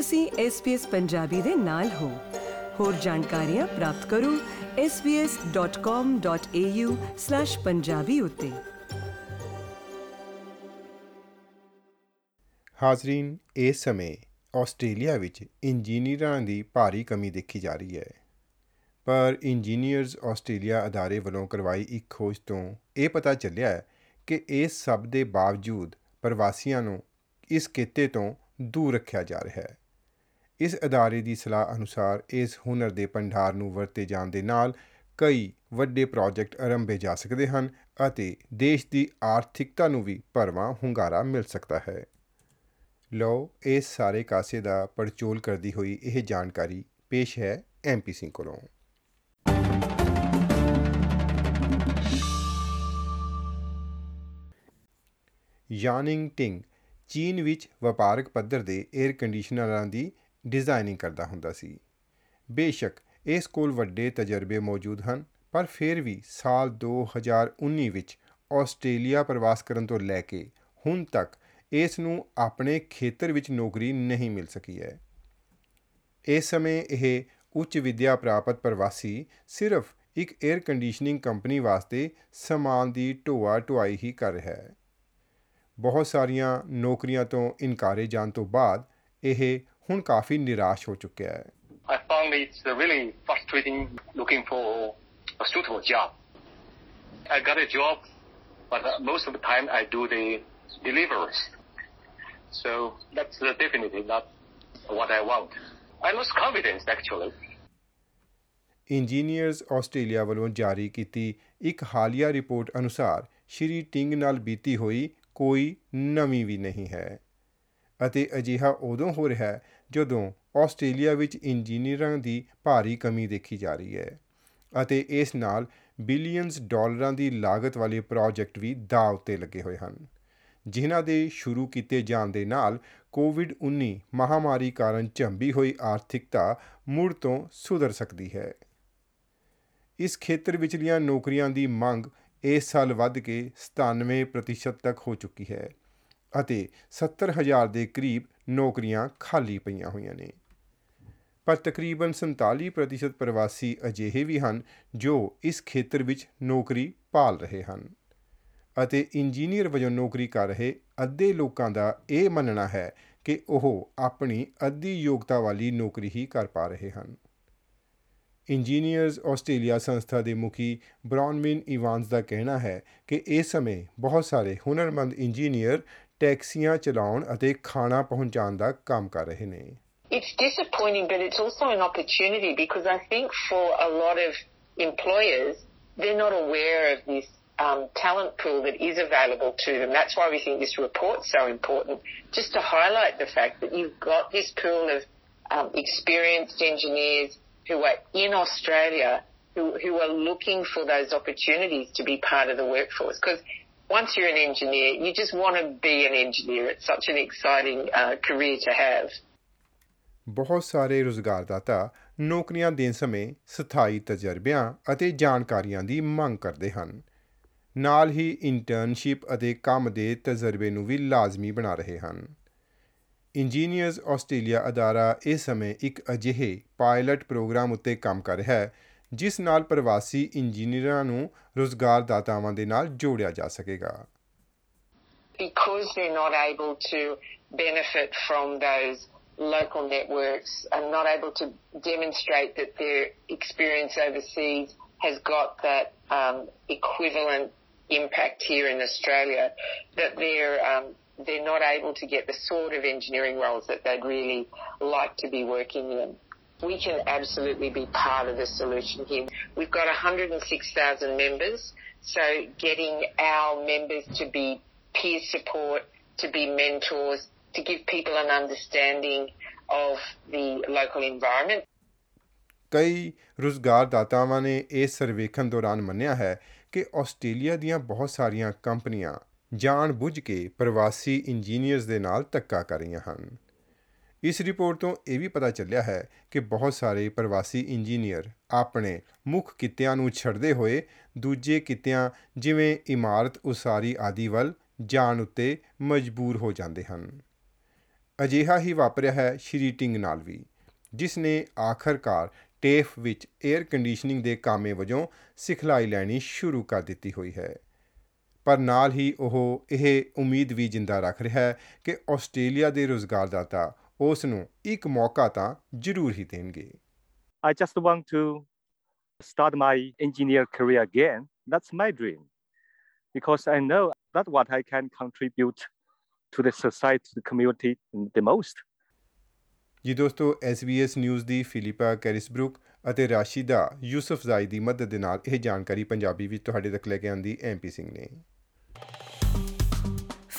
ਤੁਸੀਂ SBS ਪੰਜਾਬੀ ਦੇ ਨਾਲ ਹੋ। ਹੋਰ ਜਾਣਕਾਰੀਆਂ ਪ੍ਰਾਪਤ ਕਰੋ svs.com.au/punjabi ਉਤੇ। ਹਾਜ਼ਰੀਨ, ਇਸ ਸਮੇਂ ਆਸਟ੍ਰੇਲੀਆ ਵਿੱਚ ਇੰਜੀਨੀਅਰਾਂ ਦੀ ਭਾਰੀ ਕਮੀ ਦੇਖੀ ਜਾ ਰਹੀ ਹੈ। ਪਰ ਇੰਜੀਨੀਅਰਜ਼ ਆਸਟ੍ਰੇਲੀਆ ਅਦਾਰੇ ਵੱਲੋਂ ਕਰਵਾਈ ਇੱਕ ਖੋਜ ਤੋਂ ਇਹ ਪਤਾ ਚੱਲਿਆ ਹੈ ਕਿ ਇਸ ਸਭ ਦੇ ਬਾਵਜੂਦ ਪ੍ਰਵਾਸੀਆਂ ਨੂੰ ਇਸ ਕਿੱਤੇ ਤੋਂ ਦੂਰ ਰੱਖਿਆ ਜਾ ਰਿਹਾ ਹੈ। ਇਸ ਅਦਾਰੇ ਦੀ ਸਲਾਹ ਅਨੁਸਾਰ ਇਸ ਹੁਨਰ ਦੇ ਭੰਡਾਰ ਨੂੰ ਵਰਤੇ ਜਾਣ ਦੇ ਨਾਲ ਕਈ ਵੱਡੇ ਪ੍ਰੋਜੈਕਟ ਆਰੰਭੇ ਜਾ ਸਕਦੇ ਹਨ ਅਤੇ ਦੇਸ਼ ਦੀ ਆਰਥਿਕਤਾ ਨੂੰ ਵੀ ਭਰਵਾਂ ਹੁੰਗਾਰਾ ਮਿਲ ਸਕਦਾ ਹੈ। ਲਓ, ਇਸ ਸਾਰੇ ਕਾਸੇ ਦਾ ਪੜਚੋਲ ਕਰਦੀ ਹੋਈ ਇਹ ਜਾਣਕਾਰੀ ਪੇਸ਼ ਹੈ ਐਮਪੀ ਸਿੰਘ ਕੋਲੋਂ। ਯਾਨਿੰਗ ਟਿੰਗ, ਚੀਨ ਵਿੱਚ ਵਪਾਰਕ ਪੱਧਰ ਦੇ 에ਅਰ ਕੰਡੀਸ਼ਨਰਾਂ ਦੀ ਡਿਜ਼ਾਈਨਿੰਗ ਕਰਦਾ ਹੁੰਦਾ ਸੀ। ਬੇਸ਼ੱਕ ਇਸ ਕੋਲ ਵੱਡੇ ਤਜਰਬੇ ਮੌਜੂਦ ਹਨ, ਪਰ ਫਿਰ ਵੀ ਸਾਲ 2019 ਵਿੱਚ ਆਸਟ੍ਰੇਲੀਆ ਪ੍ਰਵਾਸ ਕਰਨ ਤੋਂ ਲੈ ਕੇ ਹੁਣ ਤੱਕ ਇਸ ਨੂੰ ਆਪਣੇ ਖੇਤਰ ਵਿੱਚ ਨੌਕਰੀ ਨਹੀਂ ਮਿਲ ਸਕੀ ਹੈ। ਇਸ ਸਮੇਂ ਇਹ ਉੱਚ ਵਿਦਿਆ ਪ੍ਰਾਪਤ ਪ੍ਰਵਾਸੀ ਸਿਰਫ ਇੱਕ 에ਅਰ ਕੰਡੀਸ਼ਨਿੰਗ ਕੰਪਨੀ ਵਾਸਤੇ ਸਮਾਨ ਦੀ ਢੋਆ ਢੁਆਈ ਹੀ ਕਰ ਰਿਹਾ ਹੈ। ਬਹੁਤ ਸਾਰੀਆਂ ਨੌਕਰੀਆਂ ਤੋਂ ਇਨਕਾਰੇ ਜਾਣ ਤੋਂ ਬਾਅਦ ਇਹ ਹੁਣ ਕਾਫੀ ਨਿਰਾਸ਼ ਹੋ ਚੁੱਕਿਆ ਹੈ I found it's really frustrating looking for a suitable job. I got a job, but uh, most of the time I do the deliveries. So that's uh, definitely not what I want. I lost confidence actually. Engineers Australia ਵੱਲੋਂ ਜਾਰੀ ਕੀਤੀ ਇੱਕ ਹਾਲੀਆ report ਅਨੁਸਾਰ ਸ਼੍ਰੀ ਟਿੰਗ ਨਾਲ ਬੀਤੀ ਹੋਈ ਕੋਈ ਨਵੀਂ ਵੀ ਨਹੀਂ ਹੈ ਅਤੇ ਅਜਿਹਾ ਉਦੋਂ ਹੋ ਰਿਹਾ ਹੈ ਜਦੋਂ ਆਸਟ੍ਰੇਲੀਆ ਵਿੱਚ ਇੰਜੀਨੀਅਰਾਂ ਦੀ ਭਾਰੀ ਕਮੀ ਦੇਖੀ ਜਾ ਰਹੀ ਹੈ ਅਤੇ ਇਸ ਨਾਲ ਬਿਲੀਅਨਸ ਡਾਲਰਾਂ ਦੀ ਲਾਗਤ ਵਾਲੇ ਪ੍ਰੋਜੈਕਟ ਵੀ ਦਾਅ ਉੱਤੇ ਲੱਗੇ ਹੋਏ ਹਨ, ਜਿਨ੍ਹਾਂ ਦੇ ਸ਼ੁਰੂ ਕੀਤੇ ਜਾਣ ਦੇ ਨਾਲ ਕੋਵਿਡ-19 ਮਹਾਮਾਰੀ ਕਾਰਨ ਝੰਬੀ ਹੋਈ ਆਰਥਿਕਤਾ ਮੁੜ ਤੋਂ ਸੁਧਰ ਸਕਦੀ ਹੈ। ਇਸ ਖੇਤਰ ਵਿਚਲੀਆਂ ਨੌਕਰੀਆਂ ਦੀ ਮੰਗ ਇਸ ਸਾਲ ਵੱਧ ਕੇ 97% ਤੱਕ ਹੋ ਚੁੱਕੀ ਹੈ। ਅਤੇ 70000 ਦੇ ਕਰੀਬ ਨੌਕਰੀਆਂ ਖਾਲੀ ਪਈਆਂ ਹੋਈਆਂ ਨੇ। ਪਰ ਤਕਰੀਬਨ 47% ਪ੍ਰਵਾਸੀ ਅਜਿਹੇ ਵੀ ਹਨ ਜੋ ਇਸ ਖੇਤਰ ਵਿੱਚ ਨੌਕਰੀ ਭਾਲ ਰਹੇ ਹਨ ਅਤੇ ਇੰਜੀਨੀਅਰ ਵਜੋਂ ਨੌਕਰੀ ਕਰ ਰਹੇ ਅੱਧੇ ਲੋਕਾਂ ਦਾ ਇਹ ਮੰਨਣਾ ਹੈ ਕਿ ਉਹ ਆਪਣੀ ਅੱਧੀ ਯੋਗਤਾ ਵਾਲੀ ਨੌਕਰੀ ਹੀ ਕਰ ਪਾ ਰਹੇ ਹਨ। ਇੰਜੀਨੀਅਰਜ਼ ਆਸਟ੍ਰੇਲੀਆ ਸੰਸਥਾ ਦੇ ਮੁਖੀ ਬ੍ਰਾਉਨਮਿਨ ਇਵਾਨਸ ਦਾ ਕਹਿਣਾ ਹੈ ਕਿ ਇਸ ਸਮੇਂ ਬਹੁਤ ਸਾਰੇ ਹੁਨਰਮੰਦ ਇੰਜੀਨੀਅਰ ਟੈਕਸੀਆਂ ਚਲਾਉਣ ਅਤੇ ਖਾਣਾ ਪਹੁੰਚਾਉਣ ਦਾ ਕੰਮ ਕਰ ਰਹੇ ਨੇ It's disappointing, but it's also an opportunity because I think for a lot of employers, they're not aware of this um, talent pool that is available to them. That's why we think this report's so important, just to highlight the fact that you've got this pool of um, experienced engineers who are in Australia who, who are looking for those opportunities to be part of the workforce. Because once you're an engineer, you just want to be an engineer. It's such an exciting uh, career to have. ਬਹੁਤ ਸਾਰੇ ਰੁਜ਼ਗਾਰਦਾਤਾ ਨੌਕਰੀਆਂ ਦੇਣ ਸਮੇਂ ਸਥਾਈ ਤਜਰਬਿਆਂ ਅਤੇ ਜਾਣਕਾਰੀਆਂ ਦੀ ਮੰਗ ਕਰਦੇ ਹਨ ਨਾਲ ਹੀ ਇੰਟਰਨਸ਼ਿਪ ਅਤੇ ਕੰਮ ਦੇ ਤਜਰਬੇ ਨੂੰ ਵੀ ਲਾਜ਼ਮੀ ਬਣਾ ਰਹੇ ਹਨ ਇੰਜੀਨੀਅਰਜ਼ ਆਸਟ੍ਰੇਲੀਆ ਅਦਾਰਾ ਇਸ ਸਮੇਂ ਇੱਕ ਅਜਿਹੇ ਪਾਇਲਟ ਪ੍ਰੋਗਰਾਮ ਉੱਤੇ ਕੰਮ ਕਰ ਰਿਹਾ ਹੈ ਜਿਸ ਨਾਲ ਪ੍ਰਵਾਸੀ ਇੰਜੀਨੀਅਰਾਂ ਨੂੰ ਰੁਜ਼ਗਾਰਦਾਤਾਵਾਂ ਦੇ ਨਾਲ ਜੋੜਿਆ ਜਾ ਸਕੇਗਾ Because they're not able to benefit from those local networks and not able to demonstrate that their experience overseas has got that um, equivalent impact here in Australia, that they're um, they're not able to get the sort of engineering roles that they'd really like to be working in. We can absolutely be part of the solution here. We've got 106,000 members, so getting our members to be peer support, to be mentors, to give people an understanding of the local environment. ਕਈ ਰੁਜ਼ਗਾਰਦਾਤਾਵਾਂ ਨੇ ਇਸ ਸਰਵੇਖਣ ਦੌਰਾਨ ਮੰਨਿਆ ਹੈ ਕਿ Australia ਦੀਆਂ ਬਹੁਤ ਸਾਰੀਆਂ ਕੰਪਨੀਆਂ ਜਾਣ ਬੁੱਝ ਕੇ ਪ੍ਰਵਾਸੀ ਇੰਜੀਨੀਅਰਸ ਦੇ ਨਾਲ ਧੱਕਾ ਕਰ ਰਹੀਆਂ ਹਨ ਇਸ ਰਿਪੋਰਟ ਤੋਂ ਇਹ ਵੀ ਪਤਾ ਚੱਲਿਆ ਹੈ ਕਿ ਬਹੁਤ ਸਾਰੇ ਪ੍ਰਵਾਸੀ ਇੰਜੀਨੀਅਰ ਆਪਣੇ ਮੁੱਖ ਕਿੱਤਿਆਂ ਨੂੰ ਛੱਡਦੇ ਹੋਏ ਦੂਜੇ ਕਿੱਤਿਆਂ, ਜਿਵੇਂ ਇਮਾਰਤ ਉਸਾਰੀ ਆਦਿ ਵੱਲ ਜਾਣ ਉੱਤੇ ਮਜਬੂਰ ਹੋ ਜਾਂਦੇ ਹਨ। ਅਜਿਹਾ ਹੀ ਵਾਪਰਿਆ ਹੈ ਸ਼੍ਰੀ ਟਿੰਗ ਨਾਲ ਵੀ, ਜਿਸ ਨੇ ਆਖਰਕਾਰ ਟੇਫ ਵਿੱਚ 에ਅਰ ਕੰਡੀਸ਼ਨਿੰਗ ਦੇ ਕਾਮੇ ਵਜੋਂ ਸਿਖਲਾਈ ਲੈਣੀ ਸ਼ੁਰੂ ਕਰ ਦਿੱਤੀ ਹੋਈ ਹੈ। ਪਰ ਨਾਲ ਹੀ ਉਹ ਇਹ ਉਮੀਦ ਵੀ ਜਿੰਦਾ ਰੱਖ ਰਿਹਾ ਹੈ ਕਿ ਆਸਟ੍ਰੇਲੀਆ ਦੇ ਰੋਜ਼ਗਾਰਦਾਤਾ ਉਸ ਨੂੰ ਇੱਕ ਮੌਕਾ ਤਾਂ ਜ਼ਰੂਰ ਹੀ ਦੇਣਗੇ I just want to start my engineer career again. That's my dream. Because I know that's what I can contribute to the society, the community the most. ਜੀ ਦੋਸਤੋ SBS ਨਿਊਜ਼ ਦੀ ਫਿਲਿਪਾ ਕੈਰਿਸਬਰੁਕ ਅਤੇ ਰਾਸ਼ਿਦਾ ਯੂਸਫਜ਼ਾਈ ਦੀ ਮਦਦ ਦੇ ਨਾਲ ਇਹ ਜਾਣਕਾਰੀ ਪੰਜਾਬੀ ਵਿੱਚ ਤੁਹਾਡੇ ਤੱਕ ਲੈ ਕੇ ਆਂਦੀ ਐਮਪੀ ਸਿੰਘ ਨੇ